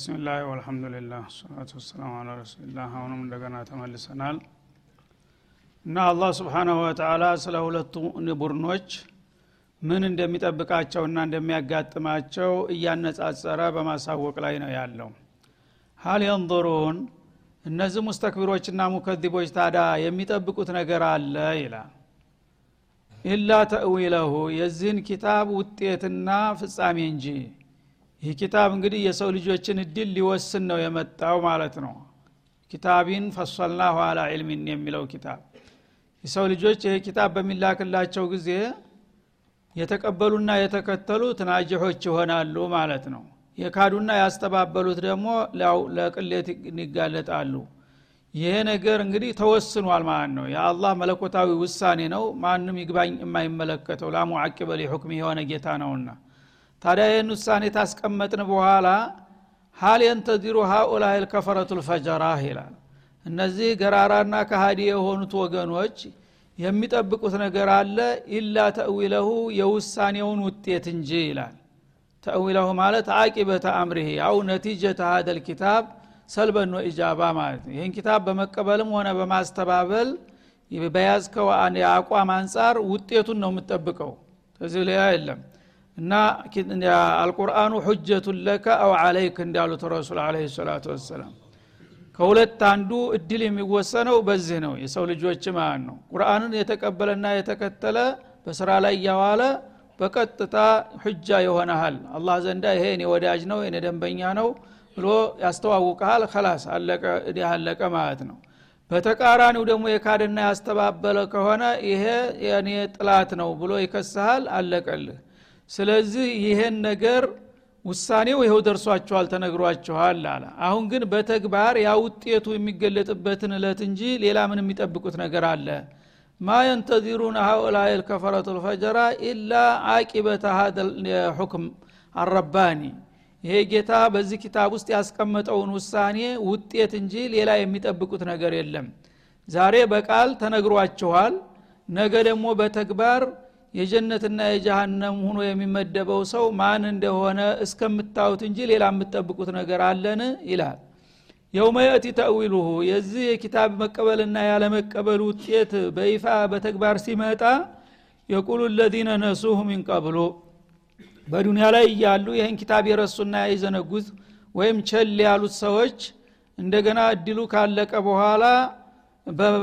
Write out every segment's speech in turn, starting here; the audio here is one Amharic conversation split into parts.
ቢስሚላህ ወልሐምዱሊላህ ሰላቱ ወሰላሙ አላ ረሱሊላህ። አሁንም እንደገና ተመልሰናል። እና አላህ ስብሓናሁ ወተላ ስለ ሁለቱ ቡድኖች ምን እንደሚጠብቃቸውና እንደሚያጋጥማቸው እያነጻጸረ በማሳወቅ ላይ ነው ያለው። ሀል የንظሩን እነዚህ ሙስተክቢሮችና ሙከዚቦች ታዳ የሚጠብቁት ነገር አለ ይላል። ኢላ ተእዊለሁ የዚህን ኪታብ ውጤትና ፍጻሜ እንጂ ይህ ኪታብ እንግዲህ የሰው ልጆችን እድል ሊወስን ነው የመጣው ማለት ነው። ኪታቢን ፈሶልናሁ አላ ዕልሚን የሚለው ኪታብ። የሰው ልጆች ይህ ኪታብ በሚላክላቸው ጊዜ የተቀበሉና የተከተሉት ናጅሖች ይሆናሉ ማለት ነው። የካዱና ያስተባበሉት ደግሞ ለቅሌት ይጋለጣሉ። ይሄ ነገር እንግዲህ ተወስኗል ማለት ነው። የአላህ መለኮታዊ ውሳኔ ነው። ማንም ይግባኝ የማይመለከተው ላሙ አቂበ ሊሑክም የሆነ ጌታ ነውና ታዲያ ይህን ውሳኔ ታስቀመጥን በኋላ ሀል የንተዚሩ ሃኡላይ ልከፈረቱ ልፈጀራህ ይላል። እነዚህ ገራራና ከሃዲ የሆኑት ወገኖች የሚጠብቁት ነገር አለ ኢላ ተእዊለሁ የውሳኔውን ውጤት እንጂ ይላል። ተእዊለሁ ማለት አቂበተ አምሪህ አው ነቲጀተ ሀደ ልኪታብ ሰልበን ኢጃባ ማለት ይህን ኪታብ በመቀበልም ሆነ በማስተባበል በያዝከው የአቋም አንጻር ውጤቱን ነው የምጠብቀው ከዚህ ሌላ የለም እና አልቁርአኑ ሁጀቱን ለከ አው አለይክ እንዳሉት ረሱል አለ ሰላቱ ወሰላም። ከሁለት አንዱ እድል የሚወሰነው በዚህ ነው። የሰው ልጆች ማለት ነው። ቁርአንን የተቀበለና የተከተለ በስራ ላይ እያዋለ በቀጥታ ሁጃ ይሆናል አላህ ዘንዳ ይሄ እኔ ወዳጅ ነው እኔ ደንበኛ ነው ብሎ ያስተዋውቀሃል ከላስ አለቀ አለቀ ማለት ነው። በተቃራኒው ደግሞ የካድና ያስተባበለ ከሆነ ይሄ የኔ ጥላት ነው ብሎ ይከስሃል። አለቀልህ ስለዚህ ይሄን ነገር ውሳኔው ይኸው ደርሷችኋል ተነግሯችኋል አለ። አሁን ግን በተግባር ያ ውጤቱ የሚገለጥበትን እለት እንጂ ሌላ ምን የሚጠብቁት ነገር አለ። ማ የንተዚሩን ሀኡላይ ልከፈረቱ ልፈጀራ ኢላ አቂበተ ሀደ ሁክም አረባኒ። ይሄ ጌታ በዚህ ኪታብ ውስጥ ያስቀመጠውን ውሳኔ ውጤት እንጂ ሌላ የሚጠብቁት ነገር የለም። ዛሬ በቃል ተነግሯችኋል ነገ ደግሞ በተግባር የጀነትና የጀሃነም ሁኖ የሚመደበው ሰው ማን እንደሆነ እስከምታዩት እንጂ ሌላ የምትጠብቁት ነገር አለን ይላል። የውመ የእቲ ተእዊሉሁ የዚህ የኪታብ መቀበልና ያለመቀበል ውጤት በይፋ በተግባር ሲመጣ የቁሉ ለዚነ ነሱሁ ሚን ቀብሉ በዱንያ ላይ እያሉ ይህን ኪታብ የረሱና የዘነጉት ወይም ቸል ያሉት ሰዎች እንደገና እድሉ ካለቀ በኋላ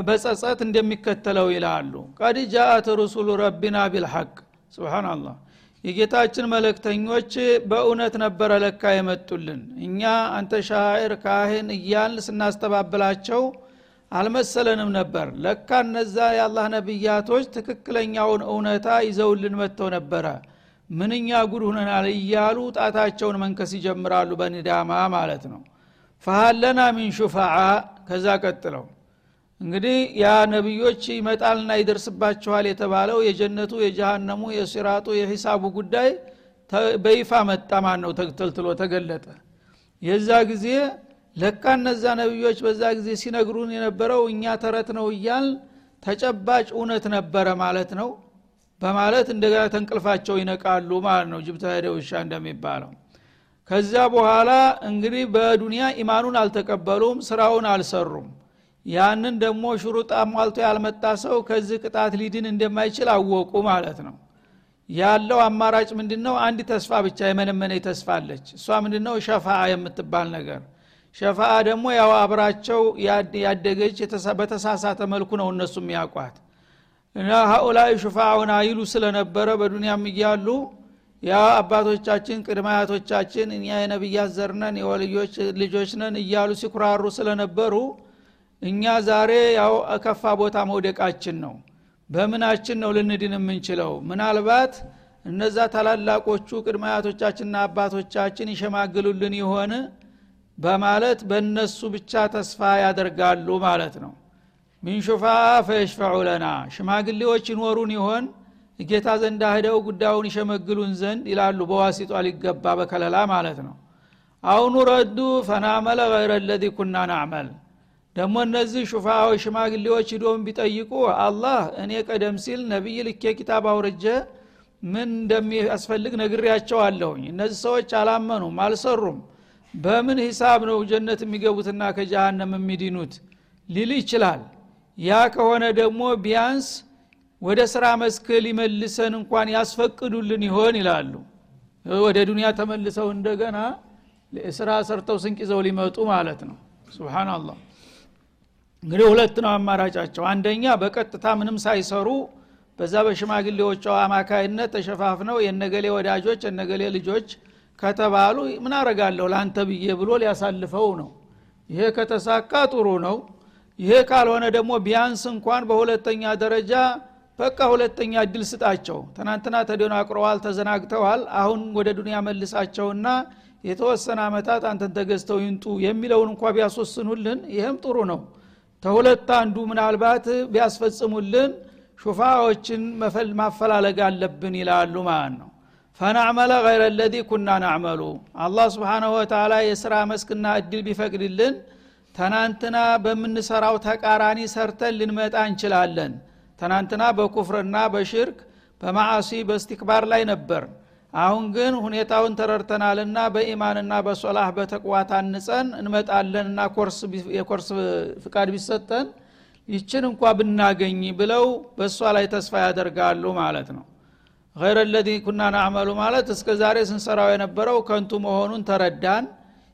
በጸጸት እንደሚከተለው ይላሉ። ቀድ ጃአት ሩሱሉ ረቢና ቢልሐቅ ስብናላህ የጌታችን መለክተኞች በእውነት ነበረ ለካ የመጡልን። እኛ አንተ ሻዕር ካህን እያል ስናስተባብላቸው አልመሰለንም ነበር። ለካ እነዛ የአላህ ነቢያቶች ትክክለኛውን እውነታ ይዘውልን መጥተው ነበረ። ምንኛ ጉድ ሁነናል እያሉ ጣታቸውን መንከስ ይጀምራሉ በኒዳማ ማለት ነው። ፈሃለና ሚን ሹፋዓ ከዛ ቀጥለው እንግዲህ ያ ነቢዮች ይመጣልና ይደርስባችኋል የተባለው የጀነቱ የጀሃነሙ የሲራጡ የሂሳቡ ጉዳይ በይፋ መጣ። ማን ነው ተልትሎ ተገለጠ። የዛ ጊዜ ለካ እነዛ ነቢዮች በዛ ጊዜ ሲነግሩን የነበረው እኛ ተረት ነው እያል ተጨባጭ እውነት ነበረ ማለት ነው በማለት እንደገና ተንቅልፋቸው ይነቃሉ ማለት ነው ሄደ ውሻ እንደሚባለው። ከዛ በኋላ እንግዲህ በዱንያ ኢማኑን አልተቀበሉም ስራውን አልሰሩም ያንን ደግሞ ሽሩጥ አሟልቶ ያልመጣ ሰው ከዚህ ቅጣት ሊድን እንደማይችል አወቁ ማለት ነው። ያለው አማራጭ ምንድን ነው አንድ ተስፋ ብቻ የመነመነ ተስፋ አለች። እሷ ምንድን ነው ሸፋ የምትባል ነገር። ሸፋ ደግሞ ያው አብራቸው ያደገች በተሳሳተ መልኩ ነው እነሱ የሚያውቋት። እና ሀኡላይ ሹፋዑና ይሉ ስለነበረ በዱንያም እያሉ ያ አባቶቻችን ቅድመ አያቶቻችን እኛ የነቢያት ዘርነን የወልዮች ልጆች ነን እያሉ ሲኩራሩ ስለነበሩ እኛ ዛሬ ያው ከፋ ቦታ መውደቃችን ነው። በምናችን ነው ልንድን የምንችለው? ምናልባት እነዛ ታላላቆቹ ቅድመ አባቶቻችን ይሸማግሉልን ይሆን? በማለት በእነሱ ብቻ ተስፋ ያደርጋሉ ማለት ነው። ሚን ፈየሽፈዑ ለና ሽማግሌዎች ይኖሩን ይሆን? ጌታ ዘንዳ ሂደው ጉዳዩን ይሸመግሉን ዘንድ ይላሉ በዋሲጧ ሊገባ በከለላ ማለት ነው። አሁኑ ረዱ ፈናመለ ገይረ ለዚ ኩና ናዕመል ደግሞ እነዚህ ሹፋዎች ሽማግሌዎች ሂዶም ቢጠይቁ አላህ እኔ ቀደም ሲል ነቢይ ልኬ ኪታብ አውርጀ ምን እንደሚያስፈልግ ነግሬያቸው አለሁኝ እነዚህ ሰዎች አላመኑም አልሰሩም። በምን ሂሳብ ነው ጀነት የሚገቡትና ከጀሃነም የሚድኑት? ሊል ይችላል። ያ ከሆነ ደግሞ ቢያንስ ወደ ስራ መስክ ሊመልሰን እንኳን ያስፈቅዱልን ይሆን ይላሉ። ወደ ዱንያ ተመልሰው እንደገና ስራ ሰርተው ስንቅ ይዘው ሊመጡ ማለት ነው። ስብናላህ እንግዲህ ሁለት ነው አማራጫቸው። አንደኛ በቀጥታ ምንም ሳይሰሩ በዛ በሽማግሌዎቿ አማካይነት ተሸፋፍነው የነገሌ ወዳጆች የነገሌ ልጆች ከተባሉ ምን አረጋለሁ ለአንተ ብዬ ብሎ ሊያሳልፈው ነው። ይሄ ከተሳካ ጥሩ ነው። ይሄ ካልሆነ ደግሞ ቢያንስ እንኳን በሁለተኛ ደረጃ በቃ ሁለተኛ እድል ስጣቸው። ትናንትና ተደናቅረዋል ተዘናግተዋል። አሁን ወደ ዱንያ መልሳቸውና የተወሰነ አመታት አንተን ተገዝተው ይንጡ የሚለውን እንኳ ቢያስወስኑልን ይህም ጥሩ ነው ተሁለት አንዱ ምናልባት ቢያስፈጽሙልን ሹፋዎችን ማፈላለግ አለብን ይላሉ ማለት ነው። ፈናዕመለ ገይረ ለዚ ኩና ናዕመሉ አላህ ስብሓናሁ ወተላ የስራ መስክና እድል ቢፈቅድልን ትናንትና በምንሰራው ተቃራኒ ሰርተን ልንመጣ እንችላለን። ትናንትና በኩፍርና በሽርክ በማዓሲ በስቲክባር ላይ ነበር አሁን ግን ሁኔታውን ተረድተናልና በኢማንና በሶላህ በተቅዋ ታንጸን እንመጣለንና የኮርስ ፍቃድ ቢሰጠን ይችን እንኳ ብናገኝ ብለው በእሷ ላይ ተስፋ ያደርጋሉ ማለት ነው። غير الذي كنا نعمل ማለት እስከ ዛሬ ስንሰራው የነበረው ከንቱ መሆኑን ተረዳን።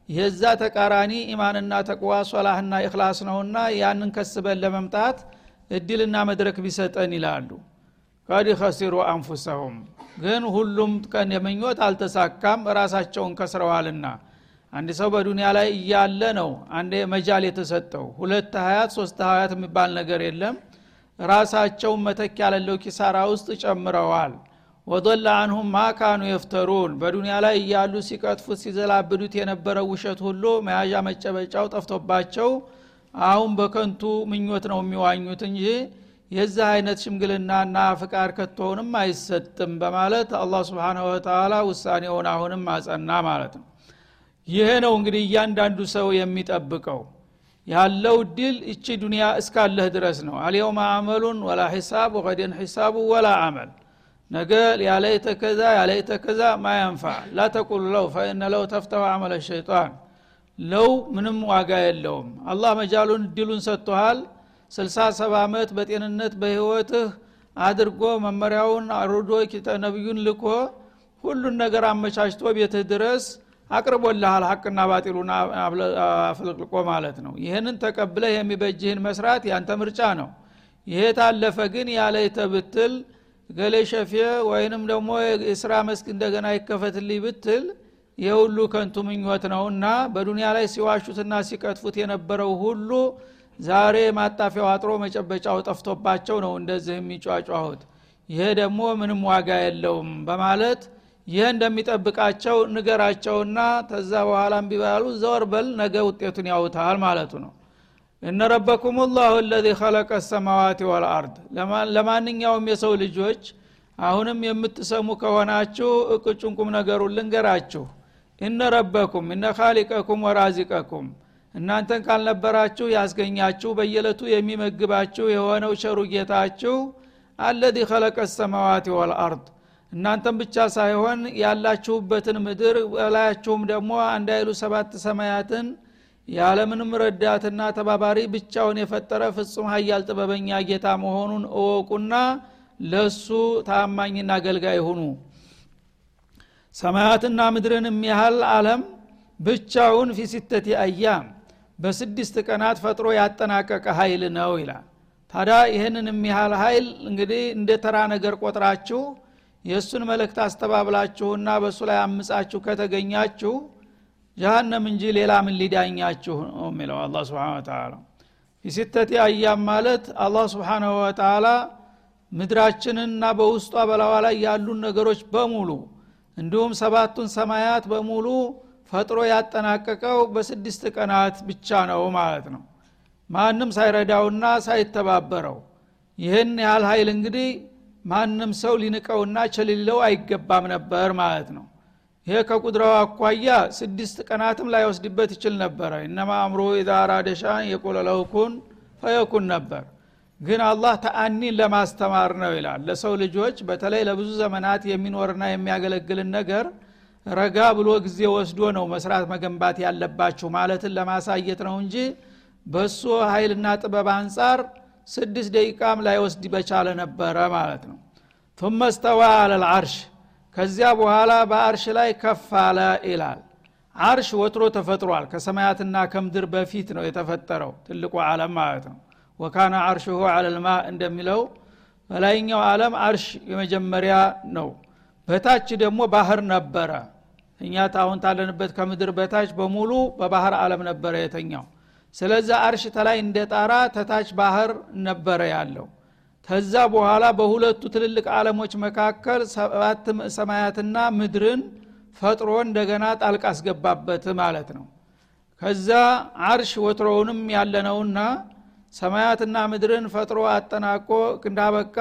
የዛ ተቃራኒ ኢማንና ተቅዋ ሶላህና ኢክላስ ነውና ያንን ከስበን ለመምጣት እድልና መድረክ ቢሰጠን ይላሉ قد خسروا أنفسهم። ግን ሁሉም ቀን የምኞት አልተሳካም ራሳቸውን ከስረዋልና። አንድ ሰው በዱንያ ላይ እያለ ነው አንድ መጃል የተሰጠው። ሁለት ሀያት ሶስት ሀያት የሚባል ነገር የለም። ራሳቸውን መተክ ያለለው ኪሳራ ውስጥ ጨምረዋል። ወضለ አንሁም ማ ካኑ የፍተሩን። በዱንያ ላይ እያሉ ሲቀጥፉት ሲዘላብዱት የነበረው ውሸት ሁሉ መያዣ መጨበጫው ጠፍቶባቸው አሁን በከንቱ ምኞት ነው የሚዋኙት እንጂ የዚህ አይነት ሽምግልናና ፍቃድ ከቶውንም አይሰጥም በማለት አላህ ስብንሁ ወተላ ውሳኔውን አሁንም አጸና ማለት ነው። ይሄ ነው እንግዲህ እያንዳንዱ ሰው የሚጠብቀው። ያለው ድል እቺ ዱንያ እስካለህ ድረስ ነው። አልየውም አመሉን ወላ ሒሳብ ወቀደን ሒሳቡ ወላ አመል። ነገ ያለይተ ከዛ ያለይተ ከዛ ማያንፋዕ ላ ተቁሉ ለው ፈኢነ ለው ተፍተሁ አመለ ሸይጣን። ለው ምንም ዋጋ የለውም። አላህ መጃሉን እድሉን ሰጥቶሃል ስልሳ ሰባ ዓመት በጤንነት በህይወትህ አድርጎ መመሪያውን አሩዶ ነቢዩን ልኮ ሁሉን ነገር አመቻችቶ ቤትህ ድረስ አቅርቦልሃል ሀቅና ባጢሉን አፍልቅልቆ ማለት ነው። ይህንን ተቀብለህ የሚበጅህን መስራት ያንተ ምርጫ ነው። ይሄ ታለፈ ግን ያለይተ ብትል ገሌ ሸፌ ወይንም ደግሞ የስራ መስክ እንደገና ይከፈትልኝ ብትል የሁሉ ከንቱ ምኞት ነውና በዱንያ ላይ ሲዋሹትና ሲቀጥፉት የነበረው ሁሉ ዛሬ ማጣፊያው አጥሮ መጨበጫው ጠፍቶባቸው ነው እንደዚህ የሚጫጫሁት። ይሄ ደግሞ ምንም ዋጋ የለውም በማለት ይህ እንደሚጠብቃቸው ንገራቸውና ተዛ በኋላ ቢባሉ ዘወር በል ነገ ውጤቱን ያውታል ማለቱ ነው። እነ ረበኩም ላሁ ለዚ ከለቀ ሰማዋት ወልአርድ ለማንኛውም የሰው ልጆች አሁንም የምትሰሙ ከሆናችሁ እቅጩን ቁም ነገሩን ልንገራችሁ። እነ ረበኩም እነ ካሊቀኩም ወራዚቀኩም እናንተን ካልነበራችሁ ያስገኛችሁ በየለቱ የሚመግባችሁ የሆነው ሸሩ ጌታችሁ አለዚ ከለቀ ሰማዋት ወልአርድ እናንተን ብቻ ሳይሆን ያላችሁበትን ምድር በላያችሁም ደግሞ አንድ አይሉ ሰባት ሰማያትን ያለምንም ረዳትና ተባባሪ ብቻውን የፈጠረ ፍጹም ሀያል ጥበበኛ ጌታ መሆኑን እወቁና ለሱ ታማኝና አገልጋይ ሁኑ። ሰማያትና ምድርን የሚያህል አለም ብቻውን ፊ ሲተቲ አያም በስድስት ቀናት ፈጥሮ ያጠናቀቀ ኃይል ነው ይላል። ታዲያ ይህንን የሚያህል ኃይል እንግዲህ እንደ ተራ ነገር ቆጥራችሁ የእሱን መልእክት አስተባብላችሁና በእሱ ላይ አምጻችሁ ከተገኛችሁ ጀሃነም እንጂ ሌላ ምን ሊዳኛችሁ ነው የሚለው አላ ስብን ተላ ፊሲተቲ አያም ማለት አላህ ስብሓናሁ ወተላ ምድራችንና በውስጧ በላዋ ላይ ያሉን ነገሮች በሙሉ እንዲሁም ሰባቱን ሰማያት በሙሉ ፈጥሮ ያጠናቀቀው በስድስት ቀናት ብቻ ነው ማለት ነው። ማንም ሳይረዳውና ሳይተባበረው። ይህን ያህል ኃይል እንግዲህ ማንም ሰው ሊንቀውና ቸልለው አይገባም ነበር ማለት ነው። ይሄ ከቁድራው አኳያ ስድስት ቀናትም ላይወስድበት ይችል ነበረ። እነማ አምሮ ኢዛ አራደሻን የቆለለውኩን ፈየኩን ነበር። ግን አላህ ተአኒን ለማስተማር ነው ይላል። ለሰው ልጆች በተለይ ለብዙ ዘመናት የሚኖርና የሚያገለግልን ነገር ረጋ ብሎ ጊዜ ወስዶ ነው መስራት መገንባት ያለባችሁ ማለትን ለማሳየት ነው እንጂ በእሱ ኃይልና ጥበብ አንጻር ስድስት ደቂቃም ላይወስድ በቻለ ነበረ ማለት ነው። ثመ ስተዋ አለልአርሽ ከዚያ በኋላ በአርሽ ላይ ከፍ አለ ይላል። አርሽ ወትሮ ተፈጥሯል። ከሰማያትና ከምድር በፊት ነው የተፈጠረው ትልቁ ዓለም ማለት ነው። ወካነ አርሽሁ አለልማ እንደሚለው በላይኛው ዓለም አርሽ የመጀመሪያ ነው። በታች ደግሞ ባህር ነበረ። እኛ ታሁን ታለንበት ከምድር በታች በሙሉ በባህር ዓለም ነበረ የተኛው። ስለዚህ አርሽ ተላይ እንደ ጣራ ተታች ባህር ነበረ ያለው። ከዛ በኋላ በሁለቱ ትልልቅ ዓለሞች መካከል ሰባት ሰማያትና ምድርን ፈጥሮ እንደገና ጣልቅ አስገባበት ማለት ነው። ከዛ አርሽ ወትሮውንም ያለነውና ሰማያትና ምድርን ፈጥሮ አጠናቆ እንዳበቃ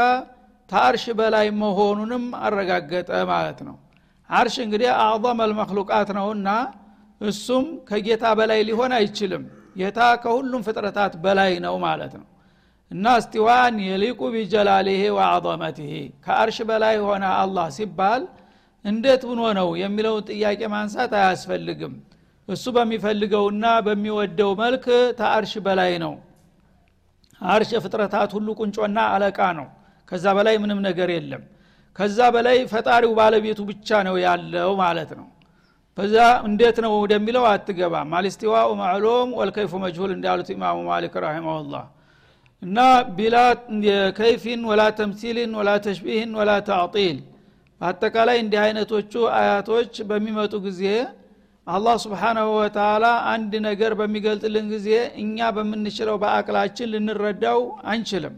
ታርሽ በላይ መሆኑንም አረጋገጠ ማለት ነው አርሽ እንግዲህ አዕظም አልመክሉቃት ነውና እሱም ከጌታ በላይ ሊሆን አይችልም። ጌታ ከሁሉም ፍጥረታት በላይ ነው ማለት ነው። እና እስቲዋን የሊቁ ቢጀላሊህ ወአظመትህ ከአርሽ በላይ ሆነ አላህ ሲባል እንዴት ብኖ ነው የሚለውን ጥያቄ ማንሳት አያስፈልግም። እሱ በሚፈልገውና በሚወደው መልክ ተአርሽ በላይ ነው። አርሽ የፍጥረታት ሁሉ ቁንጮና አለቃ ነው። ከዛ በላይ ምንም ነገር የለም ከዛ በላይ ፈጣሪው ባለቤቱ ብቻ ነው ያለው ማለት ነው። በዛ እንዴት ነው ወደሚለው አትገባም። አልስቲዋኡ ማዕሉም ወልከይፉ መጅሁል እንዳሉት ኢማሙ ማሊክ ረሂመሁላህ። እና ቢላ ከይፊን ወላ ተምሲልን ወላ ተሽቢህን ወላ ተዕጢል። በአጠቃላይ እንዲህ አይነቶቹ አያቶች በሚመጡ ጊዜ አላህ ስብሓናሁ ወተላ አንድ ነገር በሚገልጥልን ጊዜ እኛ በምንችለው በአቅላችን ልንረዳው አንችልም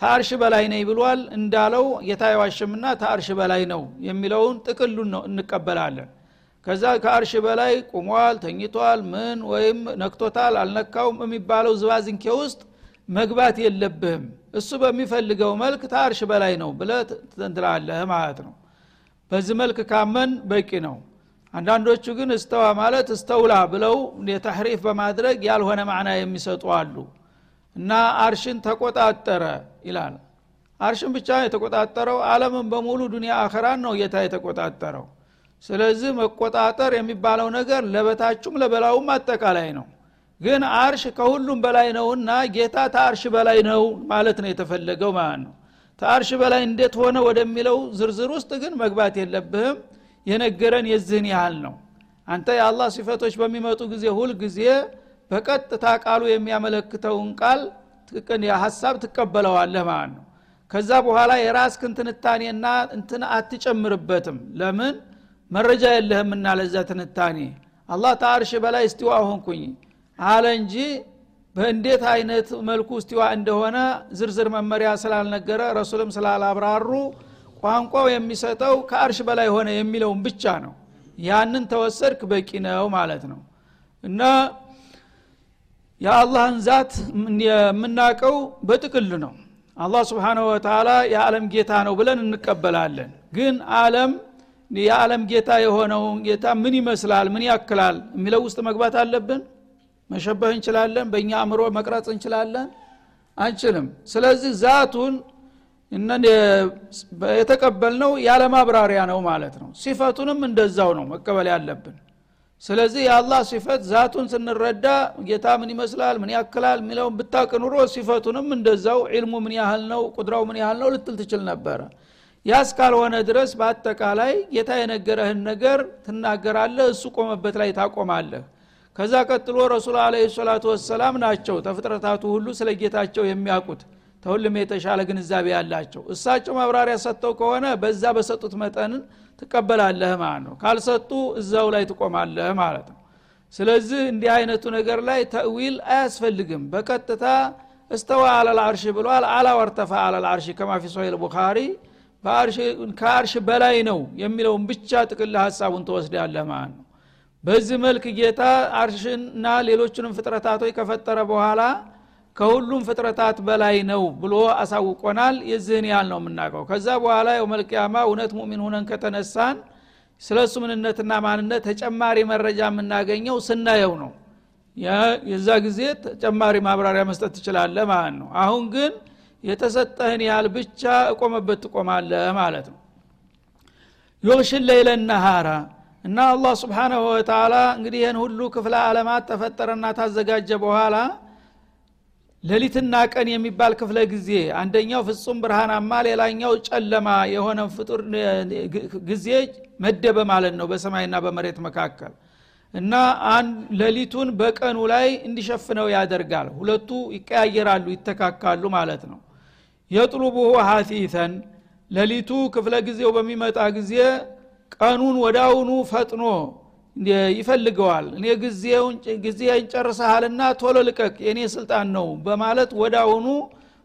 ታርሽ በላይ ነኝ ብሏል። እንዳለው ጌታ የዋሽምና ታርሽ በላይ ነው የሚለውን ጥቅሉን ነው እንቀበላለን። ከዛ ከአርሽ በላይ ቁሟል ተኝቷል ምን ወይም ነክቶታል አልነካውም የሚባለው ዝባዝንኬ ውስጥ መግባት የለብህም። እሱ በሚፈልገው መልክ ታርሽ በላይ ነው ብለ ትንትላለህ ማለት ነው። በዚህ መልክ ካመን በቂ ነው። አንዳንዶቹ ግን እስተዋ ማለት እስተውላ ብለው የተሕሪፍ በማድረግ ያልሆነ ማዕና የሚሰጡ አሉ እና አርሽን ተቆጣጠረ ይላል። አርሽን ብቻ የተቆጣጠረው አለምን በሙሉ ዱኒያ አኸራን ነው ጌታ የተቆጣጠረው። ስለዚህ መቆጣጠር የሚባለው ነገር ለበታችሁም ለበላውም አጠቃላይ ነው። ግን አርሽ ከሁሉም በላይ ነውና ጌታ ተአርሽ በላይ ነው ማለት ነው የተፈለገው ማለት ነው። ተአርሽ በላይ እንዴት ሆነ ወደሚለው ዝርዝር ውስጥ ግን መግባት የለብህም። የነገረን የዝህን ያህል ነው። አንተ የአላህ ሲፈቶች በሚመጡ ጊዜ ሁል ጊዜ በቀጥታ ቃሉ የሚያመለክተውን ቃል ሀሳብ ትቀበለዋለህ ማለት ነው። ከዛ በኋላ የራስክን ትንታኔና እንትን አትጨምርበትም። ለምን? መረጃ የለህምና ለዛ ትንታኔ። አላህ ተአርሽ በላይ እስቲዋ ሆንኩኝ አለ እንጂ በእንዴት አይነት መልኩ እስቲዋ እንደሆነ ዝርዝር መመሪያ ስላልነገረ ረሱልም ስላላብራሩ ቋንቋው የሚሰጠው ከአርሽ በላይ ሆነ የሚለውን ብቻ ነው። ያንን ተወሰድክ በቂ ነው ማለት ነው። እና የአላህን ዛት የምናቀው በጥቅል ነው። አላህ ስብሓንሁ ወተላ የዓለም ጌታ ነው ብለን እንቀበላለን። ግን አለም የዓለም ጌታ የሆነውን ጌታ ምን ይመስላል ምን ያክላል የሚለው ውስጥ መግባት አለብን? መሸበህ እንችላለን በእኛ አእምሮ መቅረጽ እንችላለን? አንችልም። ስለዚህ ዛቱን የተቀበልነው ያለማብራሪያ ነው ማለት ነው። ሲፈቱንም እንደዛው ነው መቀበል ያለብን ስለዚህ የአላህ ሲፈት ዛቱን ስንረዳ ጌታ ምን ይመስላል? ምን ያክላል? የሚለውን ብታቅ ኑሮ ሲፈቱንም እንደዛው ዒልሙ ምን ያህል ነው? ቁድራው ምን ያህል ነው? ልትል ትችል ነበረ። ያስ ካልሆነ ድረስ በአጠቃላይ ጌታ የነገረህን ነገር ትናገራለህ እሱ ቆመበት ላይ ታቆማለህ። ከዛ ቀጥሎ ረሱል አለ ሰላቱ ወሰላም ናቸው ተፍጥረታቱ ሁሉ ስለ ጌታቸው የሚያውቁት ተሁሉም የተሻለ ግንዛቤ ያላቸው። እሳቸው ማብራሪያ ሰጥተው ከሆነ በዛ በሰጡት መጠንን ትቀበላለህ ማለት ነው። ካልሰጡ እዛው ላይ ትቆማለህ ማለት ነው። ስለዚህ እንዲህ አይነቱ ነገር ላይ ተእዊል አያስፈልግም። በቀጥታ እስተዋ አለልአርሽ ብሏል። አላ ወርተፋ አለልአርሽ ከማ ፊ ሶሂል ቡኻሪ ከአርሽ በላይ ነው የሚለውን ብቻ ጥቅል ሀሳቡን ትወስዳለህ ማለት ነው። በዚህ መልክ ጌታ አርሽና ሌሎችንም ፍጥረታቶች ከፈጠረ በኋላ ከሁሉም ፍጥረታት በላይ ነው ብሎ አሳውቆናል። የዚህን ያህል ነው የምናውቀው። ከዛ በኋላ የው መልቅያማ እውነት ሙሚን ሁነን ከተነሳን ስለ እሱ ምንነትና ማንነት ተጨማሪ መረጃ የምናገኘው ስናየው ነው። የዛ ጊዜ ተጨማሪ ማብራሪያ መስጠት ትችላለ ማለት ነው። አሁን ግን የተሰጠህን ያህል ብቻ እቆመበት ትቆማለህ ማለት ነው። ዩግሽን ለይለ ነሃራ እና አላህ ስብሓናሁ ወተላ እንግዲህ ይህን ሁሉ ክፍለ አለማት ተፈጠረና ታዘጋጀ በኋላ ሌሊትና ቀን የሚባል ክፍለ ጊዜ አንደኛው ፍጹም ብርሃናማ ሌላኛው ጨለማ የሆነ ፍጡር ጊዜ መደበ ማለት ነው በሰማይና በመሬት መካከል። እና ሌሊቱን በቀኑ ላይ እንዲሸፍነው ያደርጋል። ሁለቱ ይቀያየራሉ ይተካካሉ ማለት ነው። የጥሉቡሁ ሀቲተን ሌሊቱ ክፍለ ጊዜው በሚመጣ ጊዜ ቀኑን ወዳውኑ ፈጥኖ ይፈልገዋል? እኔ ጊዜውን ጨርሰሃልና ቶሎ ልቀቅ የእኔ ስልጣን ነው በማለት ወዳውኑ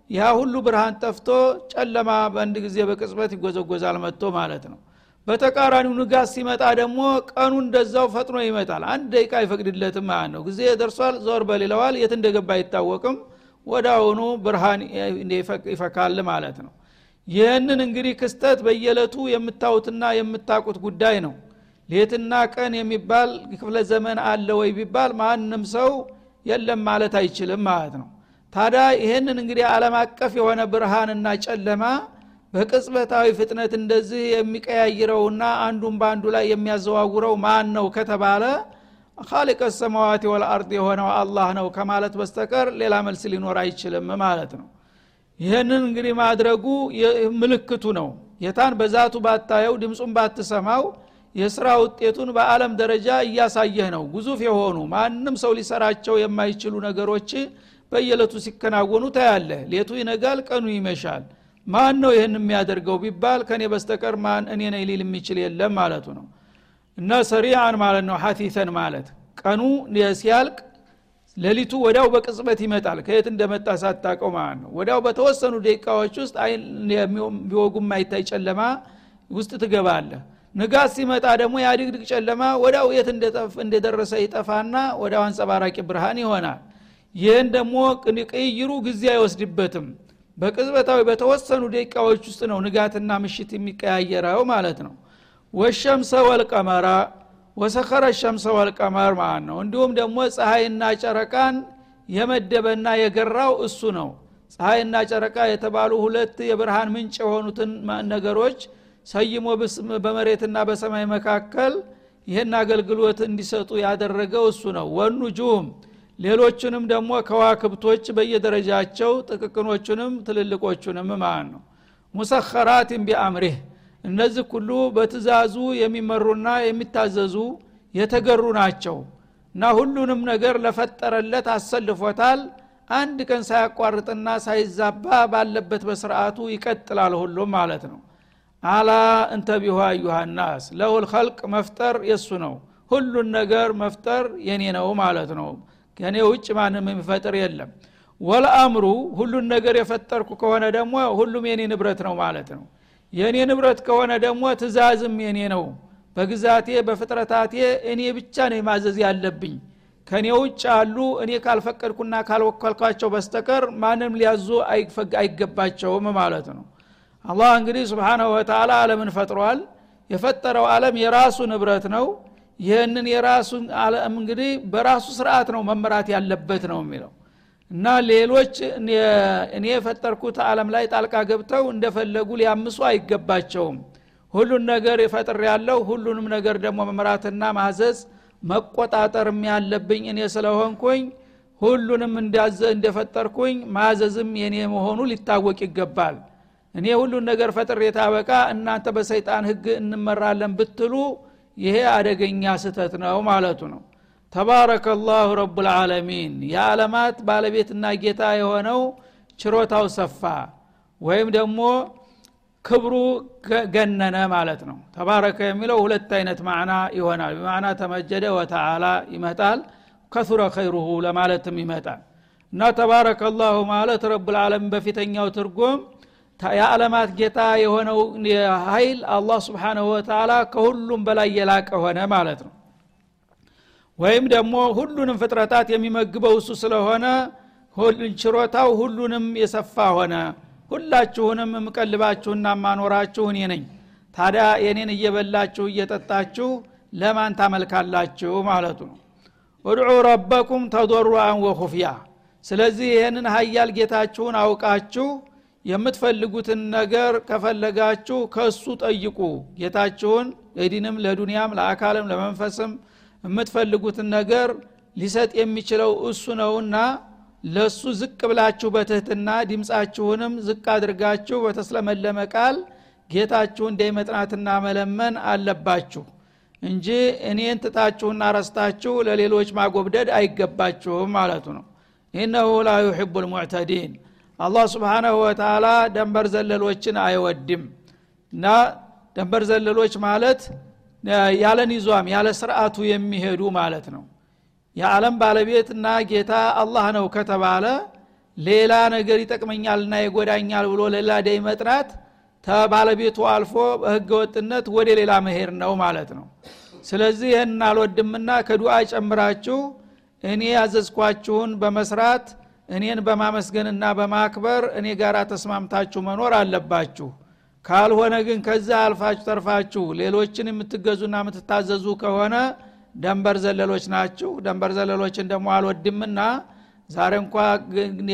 ያ ሁሉ ብርሃን ጠፍቶ ጨለማ በአንድ ጊዜ በቅጽበት ይጎዘጎዛል መጥቶ ማለት ነው። በተቃራኒው ንጋት ሲመጣ ደግሞ ቀኑ እንደዛው ፈጥኖ ይመጣል። አንድ ደቂቃ አይፈቅድለትም ማለት ነው። ጊዜ ደርሷል ዞር በሌለዋል የት እንደገባ አይታወቅም። ወዳውኑ ብርሃን ይፈካል ማለት ነው። ይህንን እንግዲህ ክስተት በየለቱ የምታዩትና የምታቁት ጉዳይ ነው ሌትና ቀን የሚባል ክፍለ ዘመን አለ ወይ ቢባል ማንም ሰው የለም ማለት አይችልም ማለት ነው። ታዲያ ይህንን እንግዲህ ዓለም አቀፍ የሆነ ብርሃንና ጨለማ በቅጽበታዊ ፍጥነት እንደዚህ የሚቀያይረውና አንዱን በአንዱ ላይ የሚያዘዋውረው ማን ነው ከተባለ ካሊቀ ሰማዋት ወልአርድ የሆነው አላህ ነው ከማለት በስተቀር ሌላ መልስ ሊኖር አይችልም ማለት ነው። ይህንን እንግዲህ ማድረጉ ምልክቱ ነው። የታን በዛቱ ባታየው ድምፁን ባትሰማው የስራ ውጤቱን በአለም ደረጃ እያሳየህ ነው። ጉዙፍ የሆኑ ማንም ሰው ሊሰራቸው የማይችሉ ነገሮች በየለቱ ሲከናወኑ ታያለህ። ሌቱ ይነጋል ቀኑ ይመሻል። ማን ነው ይህን የሚያደርገው ቢባል ከኔ በስተቀር ማን እኔ ነኝ ሊል የሚችል የለም ማለቱ ነው። እና ሰሪአን ማለት ነው ሀቲተን ማለት ቀኑ ሲያልቅ ሌሊቱ ወዲያው በቅጽበት ይመጣል። ከየት እንደመጣ ሳታቀው ማለት ነው። ወዲያው በተወሰኑ ደቂቃዎች ውስጥ ቢወጉ ማይታይ ጨለማ ውስጥ ትገባለህ ንጋት ሲመጣ ደግሞ የአድግድግ ጨለማ ወዲያው የት እንደደረሰ ይጠፋና ወዲያው አንጸባራቂ ብርሃን ይሆናል። ይህን ደግሞ ቅይሩ ጊዜ አይወስድበትም። በቅጽበታዊ በተወሰኑ ደቂቃዎች ውስጥ ነው ንጋትና ምሽት የሚቀያየረው ማለት ነው። ወሸምሰ ወልቀመራ ወሰኸረ ሸምሰ ወልቀመር ማለት ነው። እንዲሁም ደግሞ ፀሐይና ጨረቃን የመደበና የገራው እሱ ነው። ፀሐይና ጨረቃ የተባሉ ሁለት የብርሃን ምንጭ የሆኑትን ነገሮች ሰይሞ በመሬትና በሰማይ መካከል ይህን አገልግሎት እንዲሰጡ ያደረገው እሱ ነው። ወኑጁም ሌሎቹንም ደግሞ ከዋክብቶች በየደረጃቸው ጥቅቅኖቹንም ትልልቆቹንም ማለት ነው። ሙሰኸራትን ቢአምሪህ እነዚህ ሁሉ በትእዛዙ የሚመሩና የሚታዘዙ የተገሩ ናቸው። እና ሁሉንም ነገር ለፈጠረለት አሰልፎታል። አንድ ቀን ሳያቋርጥና ሳይዛባ ባለበት በስርዓቱ ይቀጥላል ሁሉም ማለት ነው አላ እንተ ቢሁ አዩሃናስ ለሁል ኸልቅ መፍጠር የሱ ነው። ሁሉን ነገር መፍጠር የኔ ነው ማለት ነው። ከኔ ውጭ ማንም የሚፈጥር የለም። ወለአምሩ ሁሉን ነገር የፈጠርኩ ከሆነ ደግሞ ሁሉም የኔ ንብረት ነው ማለት ነው። የእኔ ንብረት ከሆነ ደግሞ ትእዛዝም የኔ ነው። በግዛቴ በፍጥረታቴ እኔ ብቻ ነው ማዘዝ ያለብኝ። ከእኔ ውጭ አሉ እኔ ካልፈቀድኩና ካልወከልኳቸው በስተቀር ማንም ሊያዙ አይገባቸውም ማለት ነው አላህ እንግዲህ ስብሓናሁ ወተላ አለምን ፈጥሯል። የፈጠረው አለም የራሱ ንብረት ነው። ይህንን የራሱን አለም እንግዲህ በራሱ ስርዓት ነው መመራት ያለበት ነው የሚለው። እና ሌሎች እኔ የፈጠርኩት አለም ላይ ጣልቃ ገብተው እንደፈለጉ ሊያምሱ አይገባቸውም። ሁሉን ነገር የፈጥር ያለው ሁሉንም ነገር ደግሞ መምራትና ማዘዝ መቆጣጠርም ያለብኝ እኔ ስለሆንኩኝ ሁሉንም እንደፈጠርኩኝ ማዘዝም የኔ መሆኑ ሊታወቅ ይገባል እኔ ሁሉን ነገር ፈጥር የታበቃ እናንተ በሰይጣን ህግ እንመራለን ብትሉ ይሄ አደገኛ ስተት ነው ማለቱ ነው። ተባረከ ላሁ ረቡልዓለሚን የዓለማት ባለቤትና ጌታ የሆነው ችሮታው ሰፋ ወይም ደግሞ ክብሩ ገነነ ማለት ነው። ተባረከ የሚለው ሁለት አይነት ማዕና ይሆናል። በማዕና ተመጀደ ወተዓላ ይመጣል ከሱረ ኸይሩሁ ለማለትም ይመጣል። እና ተባረከ ላሁ ማለት ረቡልዓለሚን በፊተኛው ትርጉም የዓለማት ጌታ የሆነው ኃይል አላህ ስብሓንሁ ወተላ ከሁሉም በላይ የላቀ ሆነ ማለት ነው። ወይም ደግሞ ሁሉንም ፍጥረታት የሚመግበው እሱ ስለሆነ ችሮታው ሁሉንም የሰፋ ሆነ። ሁላችሁንም የምቀልባችሁና ማኖራችሁ እኔ ነኝ። ታዲያ የኔን እየበላችሁ እየጠጣችሁ ለማን ታመልካላችሁ ማለቱ ነው። ውድዑ ረበኩም ተضሩአን ወኹፍያ። ስለዚህ ይህንን ሀያል ጌታችሁን አውቃችሁ የምትፈልጉትን ነገር ከፈለጋችሁ ከእሱ ጠይቁ። ጌታችሁን ለዲንም ለዱንያም ለአካልም ለመንፈስም የምትፈልጉትን ነገር ሊሰጥ የሚችለው እሱ ነውና ለሱ ዝቅ ብላችሁ በትህትና ድምፃችሁንም ዝቅ አድርጋችሁ በተስለመለመ ቃል ጌታችሁ እንዳይመጥናትና መለመን አለባችሁ እንጂ እኔን ትታችሁና ረስታችሁ ለሌሎች ማጎብደድ አይገባችሁም ማለቱ ነው። ኢነሁ ላ ዩሕቡ ልሙዕተዲን አላህ ስብሓናሁ ወተላ ደንበር ዘለሎችን አይወድም። እና ደንበር ዘለሎች ማለት ያለ ኒዟም ያለ ስርዓቱ የሚሄዱ ማለት ነው። የዓለም ባለቤትና ጌታ አላህ ነው ከተባለ ሌላ ነገር ይጠቅመኛልና ይጎዳኛል ብሎ ሌላ ደይ መጥራት ተባለቤቱ አልፎ በህገ ወጥነት ወደ ሌላ መሄድ ነው ማለት ነው። ስለዚህ ይህን አልወድምና ከዱዓ ጨምራችሁ እኔ ያዘዝኳችሁን በመስራት እኔን በማመስገንና በማክበር እኔ ጋር ተስማምታችሁ መኖር አለባችሁ። ካልሆነ ግን ከዛ አልፋችሁ ተርፋችሁ ሌሎችን የምትገዙና የምትታዘዙ ከሆነ ደንበር ዘለሎች ናችሁ። ደንበር ዘለሎችን ደግሞ አልወድምና ዛሬ እንኳ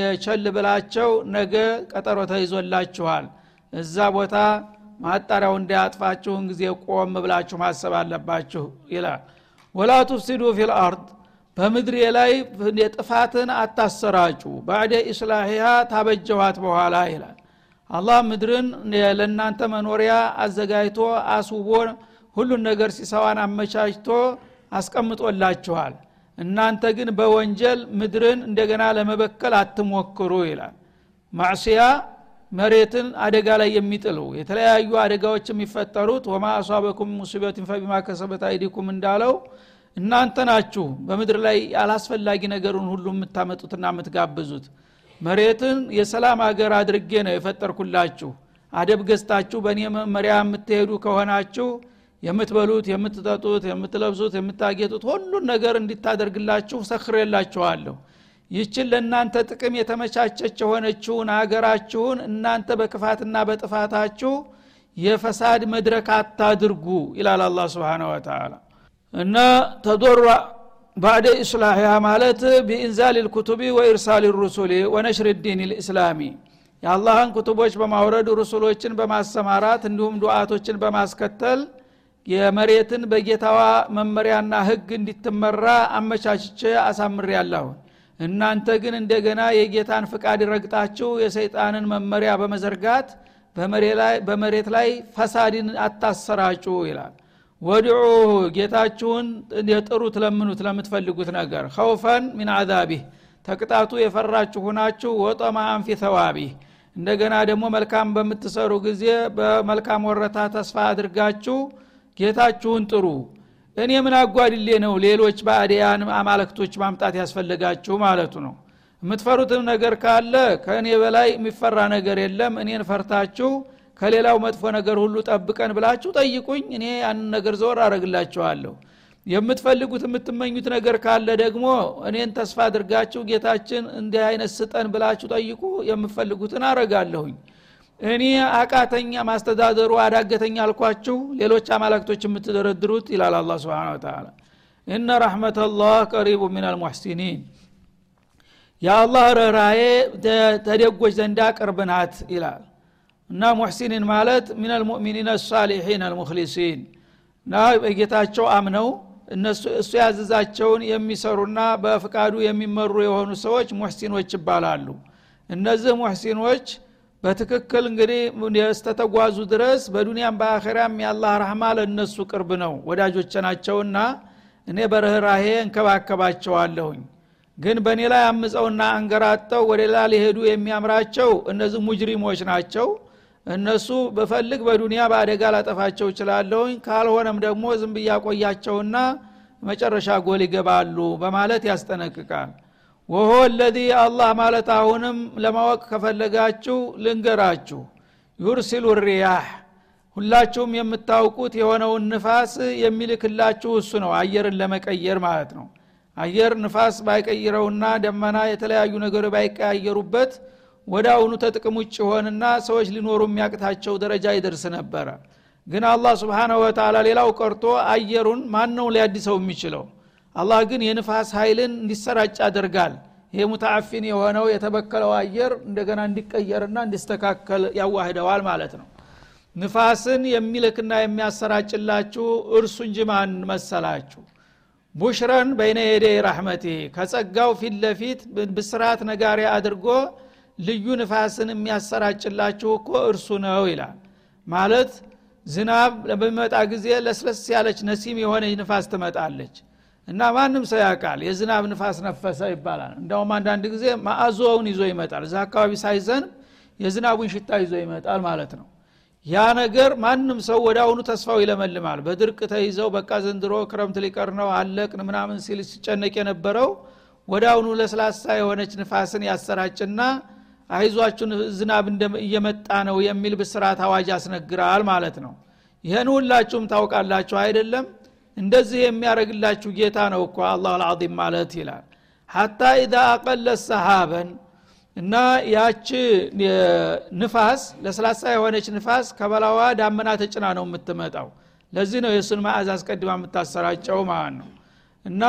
የቸል ብላቸው ነገ ቀጠሮ ተይዞላችኋል። እዛ ቦታ ማጣሪያው እንዳያጥፋችሁን ጊዜ ቆም ብላችሁ ማሰብ አለባችሁ ይላል። ولا تفسدوا في الأرض በምድር ላይ ጥፋትን አታሰራጩ بعد إصلاحها ታበጀዋት በኋላ ይላል። አላህ ምድርን ለእናንተ መኖሪያ አዘጋጅቶ አስውቦ ሁሉን ነገር ሲሰዋን አመቻችቶ አስቀምጦላችኋል። እናንተ ግን በወንጀል ምድርን እንደገና ለመበከል አትሞክሩ ይላል። معصية መሬትን አደጋ ላይ የሚጥሉ የተለያዩ አደጋዎች የሚፈጠሩት وما أصابكم من مصيبة فبما كسبت أيديكم እንዳለው እናንተ ናችሁ በምድር ላይ ያላስፈላጊ ነገሩን ሁሉ የምታመጡትና የምትጋብዙት። መሬትን የሰላም አገር አድርጌ ነው የፈጠርኩላችሁ። አደብ ገዝታችሁ በእኔ መመሪያ የምትሄዱ ከሆናችሁ የምትበሉት የምትጠጡት የምትለብሱት የምታጌጡት ሁሉን ነገር እንዲታደርግላችሁ ሰክሬላችኋለሁ። ይችን ለእናንተ ጥቅም የተመቻቸች የሆነችውን አገራችሁን እናንተ በክፋትና በጥፋታችሁ የፈሳድ መድረክ አታድርጉ ይላል አላ ስብን ወተላ እና ተዶራ ባዕደ ኢስላሕያ ማለት ቢኢንዛል ልኩቱቢ ወኢርሳል ሩሱሊ ወነሽር ዲን ልእስላሚ የአላህን ኩቱቦች በማውረድ ሩሱሎችን በማሰማራት እንዲሁም ዱዓቶችን በማስከተል የመሬትን በጌታዋ መመሪያና ህግ እንዲትመራ አመቻችቼ አሳምር ያለሁን እናንተ ግን እንደገና የጌታን ፍቃድ ረግጣችሁ የሰይጣንን መመሪያ በመዘርጋት በመሬት ላይ ፈሳድን አታሰራጩ ይላል ወድዑ ጌታችሁን የጥሩት ለምኑት ለምትፈልጉት ነገር ኸውፈን ሚን አዛቢህ ተቅጣቱ የፈራችሁ ሁናችሁ ወጠማአን ፊ ተዋቢህ እንደገና ደግሞ መልካም በምትሰሩ ጊዜ በመልካም ወረታ ተስፋ አድርጋችሁ ጌታችሁን ጥሩ። እኔ ምን አጓድሌ ነው ሌሎች ባዕድያን አማለክቶች ማምጣት ያስፈልጋችሁ ማለቱ ነው። የምትፈሩትም ነገር ካለ ከእኔ በላይ የሚፈራ ነገር የለም። እኔን ፈርታችሁ ከሌላው መጥፎ ነገር ሁሉ ጠብቀን ብላችሁ ጠይቁኝ እኔ ያንን ነገር ዘወር አረግላችኋለሁ የምትፈልጉት የምትመኙት ነገር ካለ ደግሞ እኔን ተስፋ አድርጋችሁ ጌታችን እንዲህ አይነት ስጠን ብላችሁ ጠይቁ የምትፈልጉትን አረጋለሁኝ እኔ አቃተኛ ማስተዳደሩ አዳገተኛ አልኳችሁ ሌሎች አማላክቶች የምትደረድሩት ይላል አላ ስብን ተላ እነ ረሕመተላህ ቀሪቡ ምን አልሙሕሲኒን የአላህ ረራዬ ተደጎች ዘንዳ ቅርብ ናት ይላል እና ሙሕሲኒን ማለት ምን አልሙእሚኒን አሳሊሒን አልሙክሊሲን እና በጌታቸው አምነው እነሱ እሱ ያዘዛቸውን የሚሰሩና በፍቃዱ የሚመሩ የሆኑ ሰዎች ሙሕሲኖች ይባላሉ። እነዚህ ሙሕሲኖች በትክክል እንግዲህ እስተተጓዙ ድረስ በዱንያም በአኸራም የአላህ ረህማ ለእነሱ ቅርብ ነው ወዳጆች ናቸውና እኔ በርኅራሄ እንከባከባቸዋለሁኝ። ግን በእኔ ላይ አምፀውና አንገራጠው ወደ ሌላ ሊሄዱ የሚያምራቸው እነዚህ ሙጅሪሞች ናቸው እነሱ በፈልግ በዱንያ በአደጋ ላጠፋቸው ይችላለሁኝ ካልሆነም ደግሞ ዝም ብያቆያቸውና መጨረሻ ጎል ይገባሉ በማለት ያስጠነቅቃል። ወሆ ለዚ አላህ ማለት አሁንም ለማወቅ ከፈለጋችሁ ልንገራችሁ። ዩርሲሉ ሪያህ ሁላችሁም የምታውቁት የሆነውን ንፋስ የሚልክላችሁ እሱ ነው አየርን ለመቀየር ማለት ነው። አየር ንፋስ ባይቀይረውና ደመና የተለያዩ ነገሮች ባይቀያየሩበት ወደ አሁኑ ተጥቅም ውጭ ሆንና ሰዎች ሊኖሩ የሚያቅታቸው ደረጃ ይደርስ ነበረ። ግን አላህ ስብሓናሁ ወተላ ሌላው ቀርቶ አየሩን ማን ነው ሊያድሰው የሚችለው? አላህ ግን የንፋስ ኃይልን እንዲሰራጭ ያደርጋል። ይሄ ሙተአፊን የሆነው የተበከለው አየር እንደገና እንዲቀየርና እንዲስተካከል ያዋህደዋል ማለት ነው። ንፋስን የሚልክና የሚያሰራጭላችሁ እርሱ እንጂ ማን መሰላችሁ? ቡሽረን በይነ የዴ ረሕመቴ ከጸጋው ፊት ለፊት ብስራት ነጋሪ አድርጎ ልዩ ንፋስን የሚያሰራጭላችሁ እኮ እርሱ ነው ይላል። ማለት ዝናብ በሚመጣ ጊዜ ለስለስ ያለች ነሲም የሆነች ንፋስ ትመጣለች። እና ማንም ሰው ያውቃል የዝናብ ንፋስ ነፈሰ ይባላል። እንደውም አንዳንድ ጊዜ ማአዞውን ይዞ ይመጣል። እዛ አካባቢ ሳይዘንብ የዝናቡን ሽታ ይዞ ይመጣል ማለት ነው። ያ ነገር ማንም ሰው ወደ አሁኑ ተስፋው ይለመልማል። በድርቅ ተይዘው በቃ ዘንድሮ ክረምት ሊቀር ነው አለቅን ምናምን ሲል ሲጨነቅ የነበረው ወደ አሁኑ ለስላሳ የሆነች ንፋስን ያሰራጭና አይዟችሁን ዝናብ እየመጣ ነው የሚል ብስራት አዋጅ ያስነግራል ማለት ነው። ይህን ሁላችሁም ታውቃላችሁ አይደለም? እንደዚህ የሚያደረግላችሁ ጌታ ነው እኮ አላህ አልዓዚም ማለት ይላል። ሐታ ኢዛ አቀለ ሰሃበን እና ያቺ ንፋስ ለስላሳ የሆነች ንፋስ ከበላዋ ዳመና ተጭና ነው የምትመጣው። ለዚህ ነው የእሱን ማዕዝ አስቀድማ የምታሰራጨው ማለት ነው። እና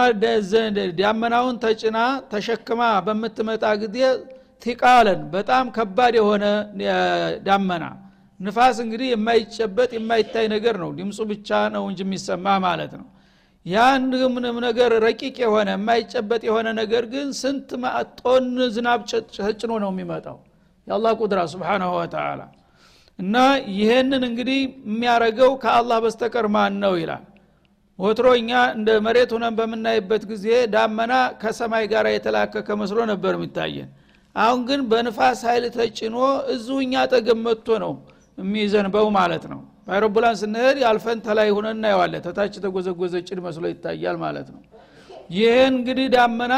ዳመናውን ተጭና ተሸክማ በምትመጣ ጊዜ ቲቃለን በጣም ከባድ የሆነ ዳመና። ንፋስ እንግዲህ የማይጨበጥ የማይታይ ነገር ነው። ድምፁ ብቻ ነው እንጂ የሚሰማ ማለት ነው። ያን ምንም ነገር ረቂቅ የሆነ የማይጨበጥ የሆነ ነገር ግን ስንት ጦን ዝናብ ተጭኖ ነው የሚመጣው። የአላህ ቁድራ ስብሓናሁ ወተላ እና ይሄንን እንግዲህ የሚያረገው ከአላህ በስተቀር ማን ነው ይላል። ወትሮ እኛ እንደ መሬት ሆነን በምናይበት ጊዜ ዳመና ከሰማይ ጋር የተላከከ መስሎ ነበር የሚታየን አሁን ግን በንፋስ ኃይል ተጭኖ እዚሁ እኛ ጠገብ መጥቶ ነው የሚዘንበው ማለት ነው። በአይሮፕላን ስንሄድ ያልፈን ተላይ ሁነን እናየዋለን። ተታች የተጎዘጎዘ ጭድ መስሎ ይታያል ማለት ነው። ይህን እንግዲህ ዳመና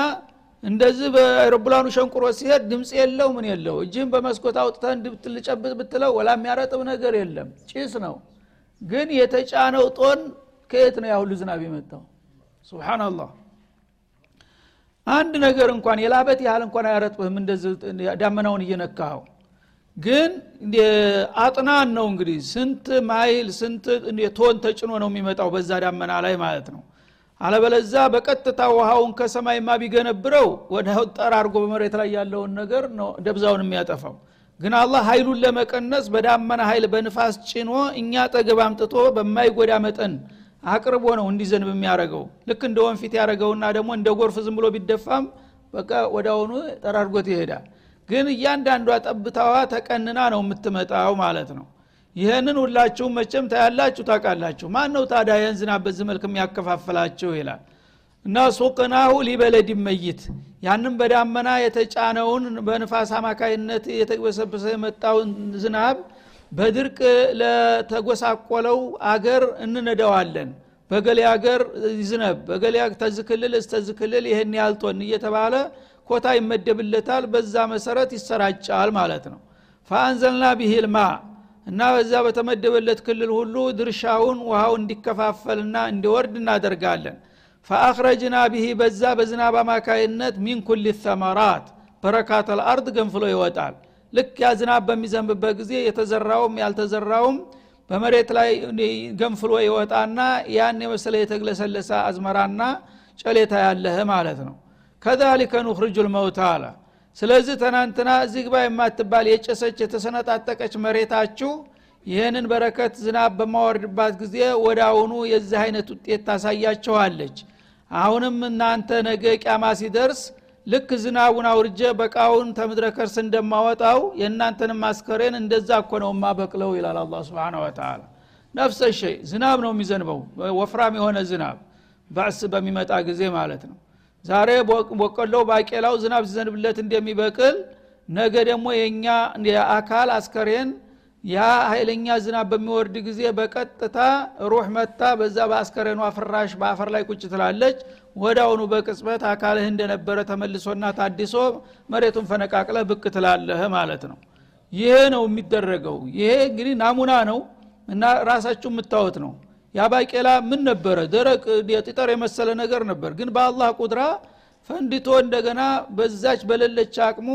እንደዚህ በአይሮፕላኑ ሸንቁሮ ሲሄድ ድምፅ የለው ምን የለው? እጅህም በመስኮት አውጥተን ልጨብጥ ብትለው ወላ የሚያረጥብ ነገር የለም። ጭስ ነው። ግን የተጫነው ጦን ከየት ነው ያሁሉ ዝናብ የመጣው? ስብናላህ አንድ ነገር እንኳን የላበት ያህል እንኳን አያረጥብህም። እንደዚህ ዳመናውን እየነካኸው ግን አጥናን ነው እንግዲህ ስንት ማይል ስንት ቶን ተጭኖ ነው የሚመጣው በዛ ዳመና ላይ ማለት ነው። አለበለዛ በቀጥታ ውሃውን ከሰማይማ ቢገነብረው ወደ ጠራርጎ በመሬት ላይ ያለውን ነገር ደብዛውን የሚያጠፋው። ግን አላህ ኃይሉን ለመቀነስ በዳመና ኃይል በንፋስ ጭኖ እኛ ጠገብ አምጥቶ በማይጎዳ መጠን አቅርቦ ነው እንዲዘንብ የሚያደረገው ልክ እንደ ወንፊት ያደረገውና ደግሞ እንደ ጎርፍ ዝም ብሎ ቢደፋም በቃ ወዳውኑ ጠራርጎት ይሄዳል። ግን እያንዳንዷ ጠብታዋ ተቀንና ነው የምትመጣው ማለት ነው። ይህንን ሁላችሁም መቼም ታያላችሁ ታውቃላችሁ። ማን ነው ታዲያ ይህን ዝናብ በዚህ መልክ የሚያከፋፍላችሁ ይላል? እና ሱቅናሁ ሊበለድ መይት። ያንም በዳመና የተጫነውን በንፋስ አማካይነት የተበሰበሰ የመጣውን ዝናብ በድርቅ ለተጎሳቆለው አገር እንነደዋለን በገሌ አገር ይዝነብ በገሌ ተዝክልል እስተዝክልል ይህን ያልቶን እየተባለ ኮታ ይመደብለታል። በዛ መሰረት ይሰራጫል ማለት ነው። ፈአንዘልና ቢሂልማ እና በዛ በተመደበለት ክልል ሁሉ ድርሻውን ውሃው እንዲከፋፈልና እንዲወርድ እናደርጋለን። ፈአኽረጅና ቢሂ በዛ በዝናብ አማካይነት ሚን ኩል ተመራት በረካተ ልአርድ ገንፍሎ ይወጣል ልክ ያ ዝናብ በሚዘንብበት ጊዜ የተዘራውም ያልተዘራውም በመሬት ላይ ገንፍሎ ይወጣና ያን የመሰለ የተግለሰለሰ አዝመራና ጨሌታ ያለህ ማለት ነው። ከዛሊከ ኑኽርጁ ልመውታ አለ። ስለዚህ ትናንትና እዚህ ግባ የማትባል የጨሰች የተሰነጣጠቀች መሬታችሁ ይህንን በረከት ዝናብ በማወርድባት ጊዜ ወደ አሁኑ የዚህ አይነት ውጤት ታሳያችኋለች አሁንም እናንተ ነገ ቂያማ ሲደርስ ልክ ዝናቡን አውርጀ በቃውን ተምድረ ከርስ እንደማወጣው የእናንተንም አስከሬን እንደዛ እኮ ነው ማበቅለው ይላል አላ ስብን ወተላ ነፍሰ ሸይ ዝናብ ነው የሚዘንበው ወፍራም የሆነ ዝናብ ባዕስ በሚመጣ ጊዜ ማለት ነው። ዛሬ በቆሎው ባቄላው ዝናብ ሲዘንብለት እንደሚበቅል ነገ ደግሞ የእኛ የአካል አስከሬን ያ ኃይለኛ ዝናብ በሚወርድ ጊዜ በቀጥታ ሩህ መታ በዛ በአስከሬኗ ፍራሽ በአፈር ላይ ቁጭ ትላለች ወዳውኑ በቅጽበት አካልህ እንደነበረ ተመልሶና ታድሶ መሬቱን ፈነቃቅለህ ብቅ ትላለህ ማለት ነው። ይሄ ነው የሚደረገው። ይሄ እንግዲህ ናሙና ነው እና ራሳችሁ የምታወት ነው። ያ ምን ነበረ? ደረቅ የጥጠር የመሰለ ነገር ነበር። ግን በአላህ ቁድራ ፈንድቶ እንደገና በዛች በሌለች አቅሙ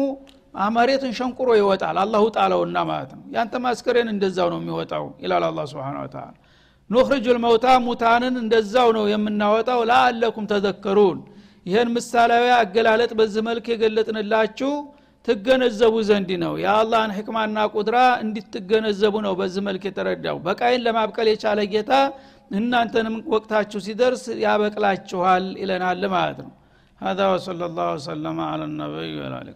መሬትን ሸንቁሮ ይወጣል። አላሁ ጣለውና ማለት ነው። ያንተ ማስከሬን እንደዛው ነው የሚወጣው ይላል አላ ስብን ተላ ኑክርጁ ልመውታ ሙታንን እንደዛው ነው የምናወጣው ለአለኩም ተዘከሩን ይህን ምሳሌያዊ አገላለጥ በዚህ መልክ የገለጥንላችሁ ትገነዘቡ ዘንድ ነው የአላህን ሕክማና ቁድራ እንዲትገነዘቡ ነው በዚህ መልክ የተረዳው በቃይን ለማብቀል የቻለ ጌታ እናንተንም ወቅታችሁ ሲደርስ ያበቅላችኋል ይለናል ማለት ነው هذا وصلى الله وسلم على النبي وعلى اله